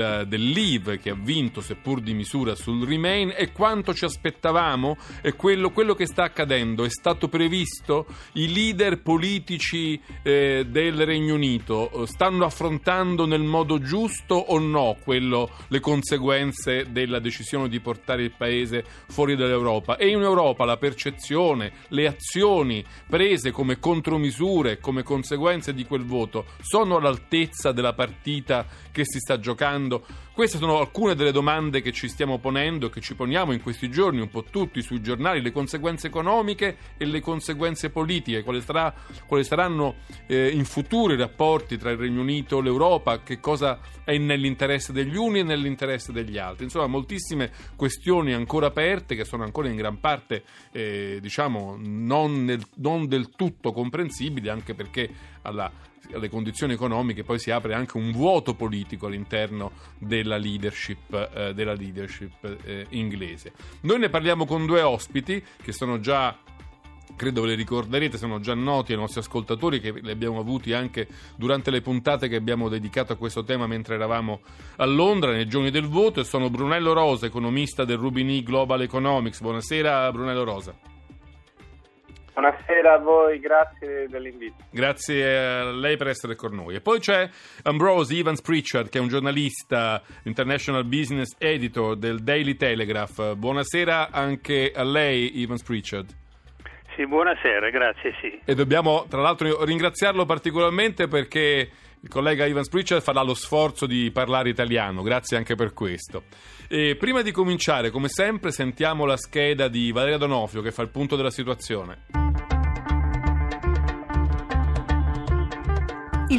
eh, del Leave che ha vinto seppur di misura sul Remain. E quanto ci aspettavamo e quello, quello che sta accadendo. È stato previsto i leader politici eh, del Regno Unito. Stanno affrontando nel modo giusto o no quello, le conseguenze della decisione di portare il paese fuori dall'Europa? E in Europa la percezione le azioni prese come contromisure come conseguenze di quel voto sono all'altezza della partita che si sta giocando facendo. Queste sono alcune delle domande che ci stiamo ponendo che ci poniamo in questi giorni, un po' tutti sui giornali, le conseguenze economiche e le conseguenze politiche, quali, sarà, quali saranno eh, in futuro i rapporti tra il Regno Unito e l'Europa, che cosa è nell'interesse degli uni e nell'interesse degli altri. Insomma, moltissime questioni ancora aperte che sono ancora in gran parte, eh, diciamo, non, nel, non del tutto comprensibili, anche perché alla alle condizioni economiche poi si apre anche un vuoto politico all'interno della leadership, eh, della leadership eh, inglese. Noi ne parliamo con due ospiti che sono già credo le ricorderete, sono già noti ai nostri ascoltatori che li abbiamo avuti anche durante le puntate che abbiamo dedicato a questo tema mentre eravamo a Londra nei giorni del voto e sono Brunello Rosa, economista del Rubini Global Economics. Buonasera Brunello Rosa. Buonasera a voi, grazie dell'invito. Grazie a lei per essere con noi. E poi c'è Ambrose Evans Pritchard, che è un giornalista, international business editor del Daily Telegraph. Buonasera anche a lei, Evans Pritchard. Sì, buonasera, grazie, sì. E dobbiamo, tra l'altro, ringraziarlo particolarmente perché il collega Ivan Spritcher farà lo sforzo di parlare italiano, grazie anche per questo. E prima di cominciare, come sempre, sentiamo la scheda di Valeria Donofrio che fa il punto della situazione.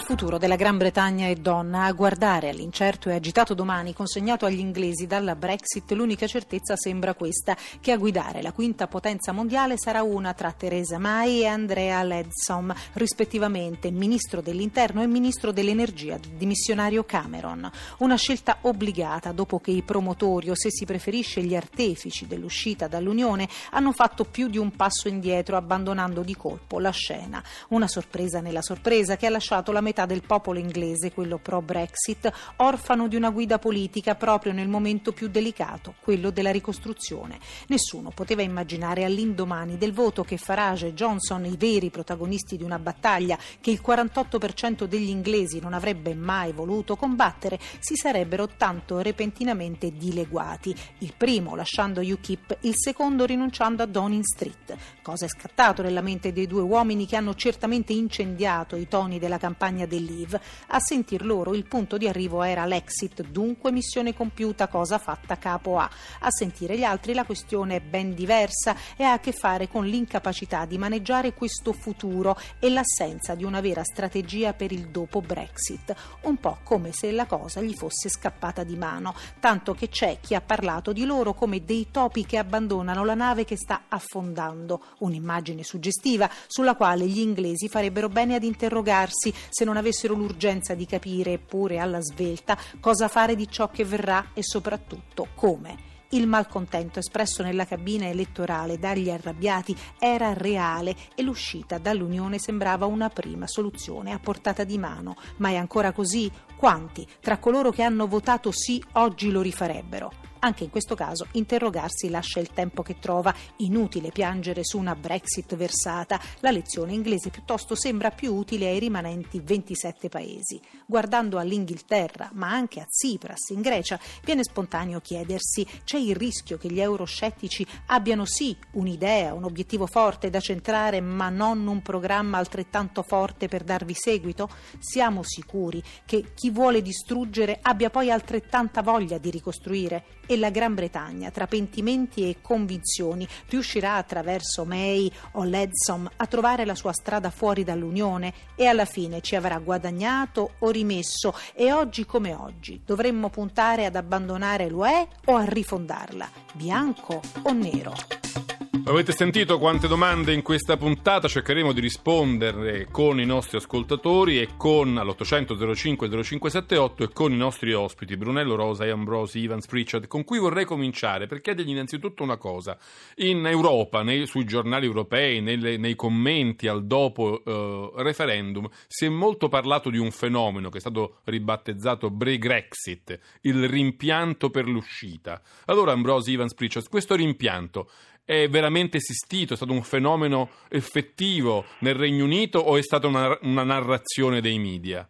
Il futuro della Gran Bretagna è donna. A guardare all'incerto e agitato domani consegnato agli inglesi dalla Brexit, l'unica certezza sembra questa, che a guidare la quinta potenza mondiale sarà una tra Theresa May e Andrea Leadsom, rispettivamente ministro dell'interno e ministro dell'energia del dimissionario Cameron. Una scelta obbligata dopo che i promotori, o se si preferisce gli artefici dell'uscita dall'Unione, hanno fatto più di un passo indietro abbandonando di colpo la scena. Una sorpresa nella sorpresa che ha lasciato la la metà del popolo inglese, quello pro-Brexit, orfano di una guida politica proprio nel momento più delicato, quello della ricostruzione. Nessuno poteva immaginare all'indomani del voto che Farage e Johnson, i veri protagonisti di una battaglia che il 48% degli inglesi non avrebbe mai voluto combattere, si sarebbero tanto repentinamente dileguati. Il primo lasciando UKIP, il secondo rinunciando a Downing Street. Cosa è scattato nella mente dei due uomini che hanno certamente incendiato i toni della campagna campagna Leave. A sentir loro il punto di arrivo era l'exit, dunque missione compiuta, cosa fatta capo A. A sentire gli altri la questione è ben diversa e ha a che fare con l'incapacità di maneggiare questo futuro e l'assenza di una vera strategia per il dopo Brexit. Un po' come se la cosa gli fosse scappata di mano, tanto che c'è chi ha parlato di loro come dei topi che abbandonano la nave che sta affondando. Un'immagine suggestiva sulla quale gli inglesi farebbero bene ad interrogarsi se non avessero l'urgenza di capire, eppure alla svelta, cosa fare di ciò che verrà e soprattutto come. Il malcontento espresso nella cabina elettorale dagli arrabbiati era reale e l'uscita dall'Unione sembrava una prima soluzione a portata di mano. Ma è ancora così? Quanti tra coloro che hanno votato sì oggi lo rifarebbero? Anche in questo caso interrogarsi lascia il tempo che trova, inutile piangere su una Brexit versata, la lezione inglese piuttosto sembra più utile ai rimanenti 27 paesi. Guardando all'Inghilterra, ma anche a Tsipras in Grecia, viene spontaneo chiedersi c'è il rischio che gli euroscettici abbiano sì un'idea, un obiettivo forte da centrare, ma non un programma altrettanto forte per darvi seguito? Siamo sicuri che chi vuole distruggere abbia poi altrettanta voglia di ricostruire e la Gran Bretagna, tra pentimenti e convinzioni, riuscirà attraverso May o Ledsom a trovare la sua strada fuori dall'Unione e alla fine ci avrà guadagnato o rimesso e oggi come oggi dovremmo puntare ad abbandonare l'UE o a rifondarla, bianco o nero. Avete sentito quante domande in questa puntata? Cercheremo di rispondere con i nostri ascoltatori e con all'800 05 0578 e con i nostri ospiti Brunello Rosa e Ambrosi Ivan Pritchard, con cui vorrei cominciare per chiedergli innanzitutto una cosa. In Europa, nei, sui giornali europei, nelle, nei commenti al dopo eh, referendum, si è molto parlato di un fenomeno che è stato ribattezzato Bre-Grexit, il rimpianto per l'uscita. Allora Ambrosi Ivan Pritchard, questo rimpianto è veramente esistito? È stato un fenomeno effettivo nel Regno Unito o è stata una, una narrazione dei media?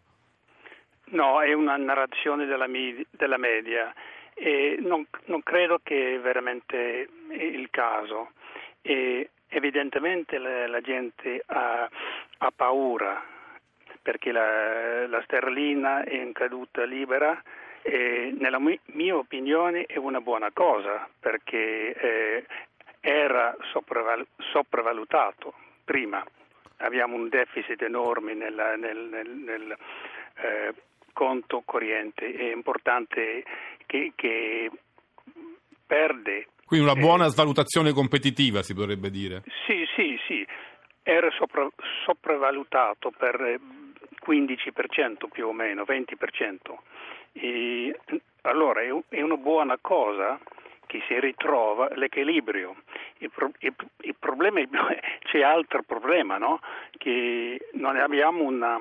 No, è una narrazione della, della media e non, non, credo che veramente il caso. E evidentemente la, la gente ha, ha, paura perché la, la sterlina è in caduta libera e nella mia opinione è una buona cosa perché eh, era sopravval- sopravvalutato prima. Abbiamo un deficit enorme nella, nel, nel, nel eh, conto corrente, è importante che, che perde. Quindi una buona eh, svalutazione competitiva si potrebbe dire. Sì, sì, sì, era sopra, sopravvalutato per 15% più o meno, 20%. E, allora è, è una buona cosa che si ritrova l'equilibrio. Il, pro, il, il problema, c'è altro problema, no? che non abbiamo una,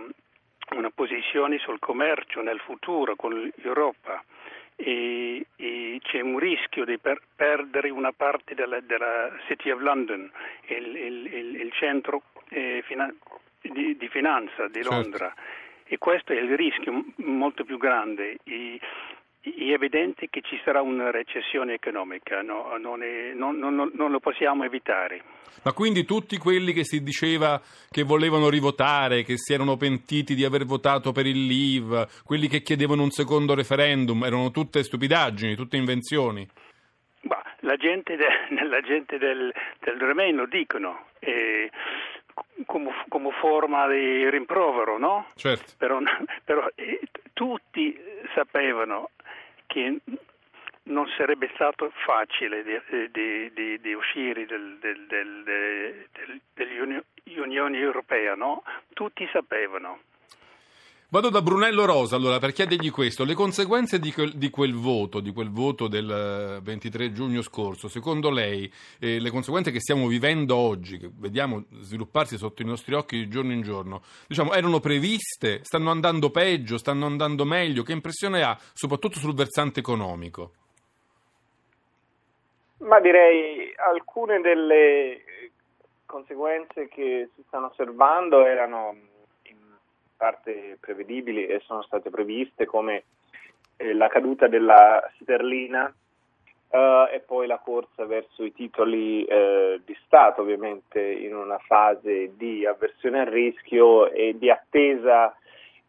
una, posizione sul commercio nel futuro con l'Europa e, e c'è un rischio di per, perdere una parte della, della, City of London, il, il centro eh, fina, di, di, finanza di certo. Londra. Certo. E questo è il rischio molto più grande. E, è evidente che ci sarà una recessione economica, no? non, è, non, non, non, lo possiamo evitare. Ma quindi tutti quelli che si diceva che volevano rivotare, che si erano pentiti di aver votato per il Leave, quelli che chiedevano un secondo referendum, erano tutte stupidaggini, tutte invenzioni? Bah, la gente, de, la gente del, del Remain lo dicono. Eh, come, come, forma di rimprovero, no? Certo. Però, però eh, tutti sapevano che non sarebbe stato facile di, di, di, di uscire del, del, del, dell'Unione Europea, no? Tutti sapevano. Vado da Brunello Rosa allora per chiedergli questo. Le conseguenze di quel, di quel voto, di quel voto del 23 eh, giugno scorso, secondo lei, eh, le conseguenze che stiamo vivendo oggi, che vediamo svilupparsi sotto i nostri occhi di giorno in giorno, diciamo, erano previste? Stanno andando peggio? Stanno andando meglio? Che impressione ha, soprattutto sul versante economico? Ma direi alcune delle conseguenze che si stanno osservando erano parte prevedibili e sono state previste come eh, la caduta della sterlina Uh, e poi la corsa verso i titoli uh, di Stato, ovviamente in una fase di avversione al rischio e di attesa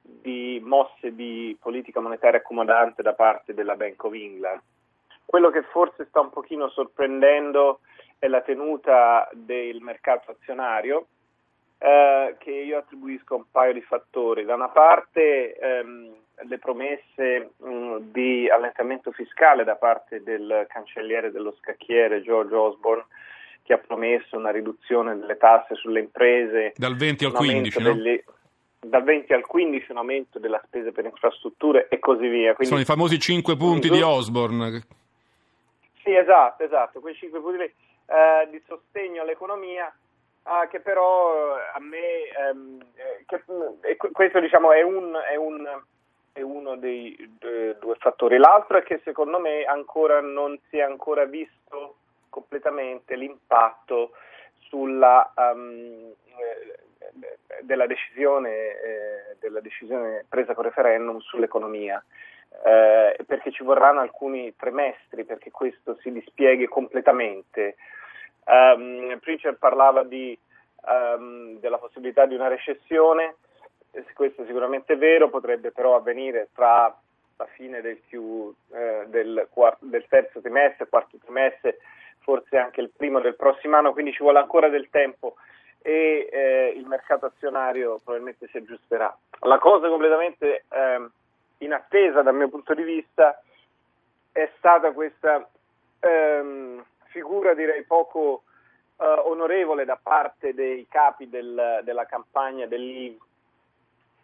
di mosse di politica monetaria accomodante da parte della Bank of England. Quello che forse sta un pochino sorprendendo è la tenuta del mercato azionario, eh, che io attribuisco a un paio di fattori. Da una parte ehm, le promesse mh, mm, di allentamento fiscale da parte del cancelliere dello scacchiere George Osborne che ha promesso una riduzione delle tasse sulle imprese dal 20 al 15, delle, dal 20 al 15 un aumento della spesa per infrastrutture e così via. Quindi, Sono i famosi 5 punti di Osborne. Sì, esatto, esatto, quei 5 punti eh, di sostegno all'economia Ah, che però eh, a me, ehm, eh, che, questo diciamo è, un, è, un, è uno dei eh, due fattori. L'altro è che secondo me ancora non si è ancora visto completamente l'impatto sulla, um, della, decisione, eh, della, decisione, presa con referendum sull'economia. Eh, perché ci vorranno alcuni trimestri perché questo si dispieghi completamente. Um, Pritchard parlava di, um, della possibilità di una recessione, questo è sicuramente vero, potrebbe però avvenire tra la fine del, più, eh, del, del terzo trimestre, quarto trimestre, forse anche il primo del prossimo anno, quindi ci vuole ancora del tempo e eh, il mercato azionario probabilmente si aggiusterà. La cosa completamente eh, in attesa dal mio punto di vista è stata questa ehm, figura direi poco onorevole da parte dei capi del, della campagna del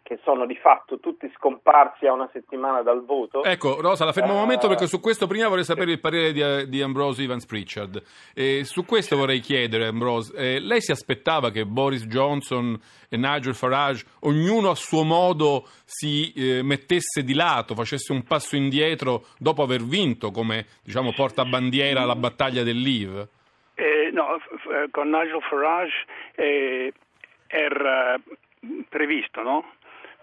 che sono di fatto tutti scomparsi a una settimana dal voto. Ecco, Rosa, la fermo un momento perché su questo prima vorrei sapere il parere di, di Ambrose Evans Pritchard. E su questo vorrei chiedere, Ambrose, eh, lei si aspettava che Boris Johnson e Nigel Farage, ognuno a suo modo, si eh, mettesse di lato, facesse un passo indietro dopo aver vinto come diciamo, portabandiera la battaglia del Leave? Eh, no, f- eh, con Nigel Farage eh, era previsto, no?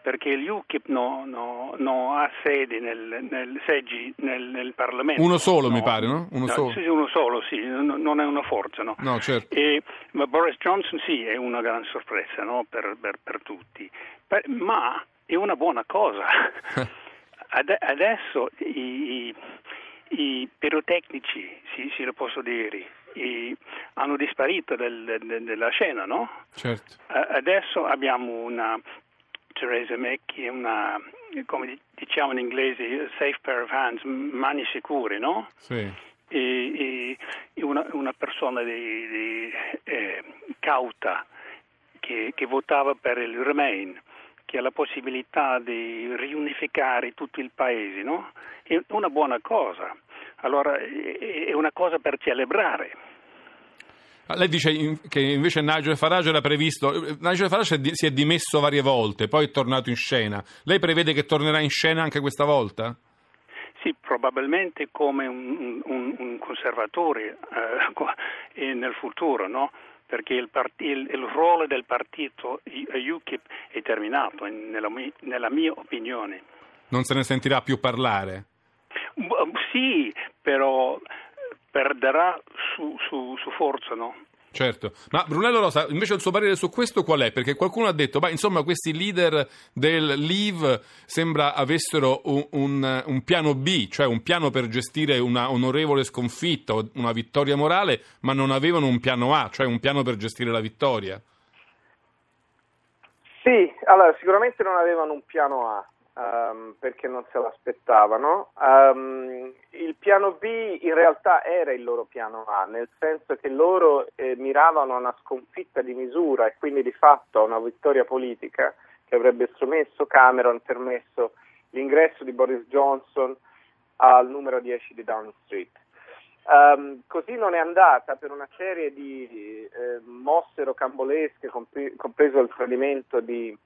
Perché l'UKIP non no, no ha sedi nel, nel seggi nel, nel, Parlamento. Uno solo mi pare, no? Uno, solo. Sì, uno solo, sì, non è una forza, no? No, certo. E, ma Boris Johnson sì, è una gran sorpresa, no? Per, per, per tutti, per, ma è una buona cosa. Ad, adesso i, i, i pirotecnici, sì, sì, lo posso dire, i, hanno disparito del, del, della scena, no? Certo. Adesso abbiamo una Theresa May è una, come diciamo in inglese, safe pair of hands, mani sicure, no? Sì. E, e una, una, persona di, di, eh, cauta che, che, votava per il Remain, che ha la possibilità di riunificare tutto il paese, no? È una buona cosa. Allora è una cosa per celebrare. Ah, lei dice che invece Nigel Farage era previsto. Nigel Farage si è dimesso varie volte, poi è tornato in scena. Lei prevede che tornerà in scena anche questa volta? Sì, probabilmente come un, un, un conservatore eh, nel futuro, no? perché il, part- il, il, ruolo del partito UKIP è terminato, nella, nella mia opinione. Non se ne sentirà più parlare? Sì, però perderà su, su, su forza, no? Certo, ma Brunello Rosa, invece il suo parere su questo qual è? Perché qualcuno ha detto, beh, insomma, questi leader del Leave sembra avessero un, un, un, piano B, cioè un piano per gestire una onorevole sconfitta o una vittoria morale, ma non avevano un piano A, cioè un piano per gestire la vittoria. Sì, allora sicuramente non avevano un piano A um, perché non se l'aspettavano. Um, il piano B in realtà era il loro piano A, nel senso che loro eh, miravano a una sconfitta di misura e quindi di fatto a una vittoria politica che avrebbe sottomesso Cameron, permesso l'ingresso di Boris Johnson al numero 10 di Downing Street. Um, così non è andata per una serie di eh, mosse rocambolesche, compreso il tradimento di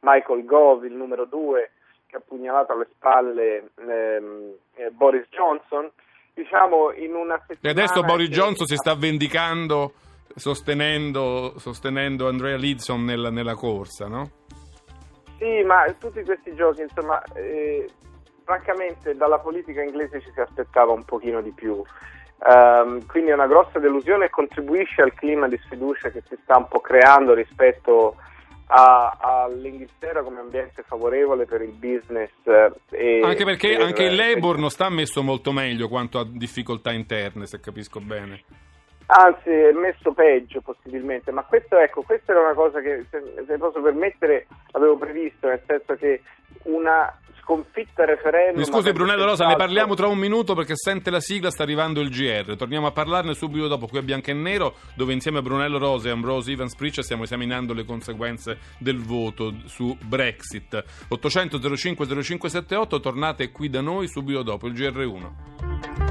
Michael Gove, il numero 2 che ha pugnalato alle spalle ehm, eh, Boris Johnson, diciamo in una settimana... E adesso Boris Johnson si sta vendicando sostenendo, sostenendo Andrea Lidson nella, nella, corsa, no? Sì, ma tutti questi giochi, insomma, eh, francamente dalla politica inglese ci si aspettava un pochino di più. Um, quindi è una grossa delusione e contribuisce al clima di sfiducia che si sta un po' creando rispetto a, all'Inghilterra come ambiente favorevole per il business. Eh, anche perché per, anche il Labour non sta messo molto meglio quanto a difficoltà interne, se capisco bene. Anzi, è messo peggio possibilmente, ma questo, ecco, questa era una cosa che, se, se posso permettere, avevo previsto, nel senso che una sconfitta referendum. Mi scusi Brunello Rosa, ne parliamo tra un minuto perché sente la sigla, sta arrivando il GR. Torniamo a parlarne subito dopo qui a Bianco e Nero, dove insieme a Brunello Rosa e Ambrose Evans Pritchard stiamo esaminando le conseguenze del voto su Brexit. 800 05 0578, tornate qui da noi subito dopo il GR1.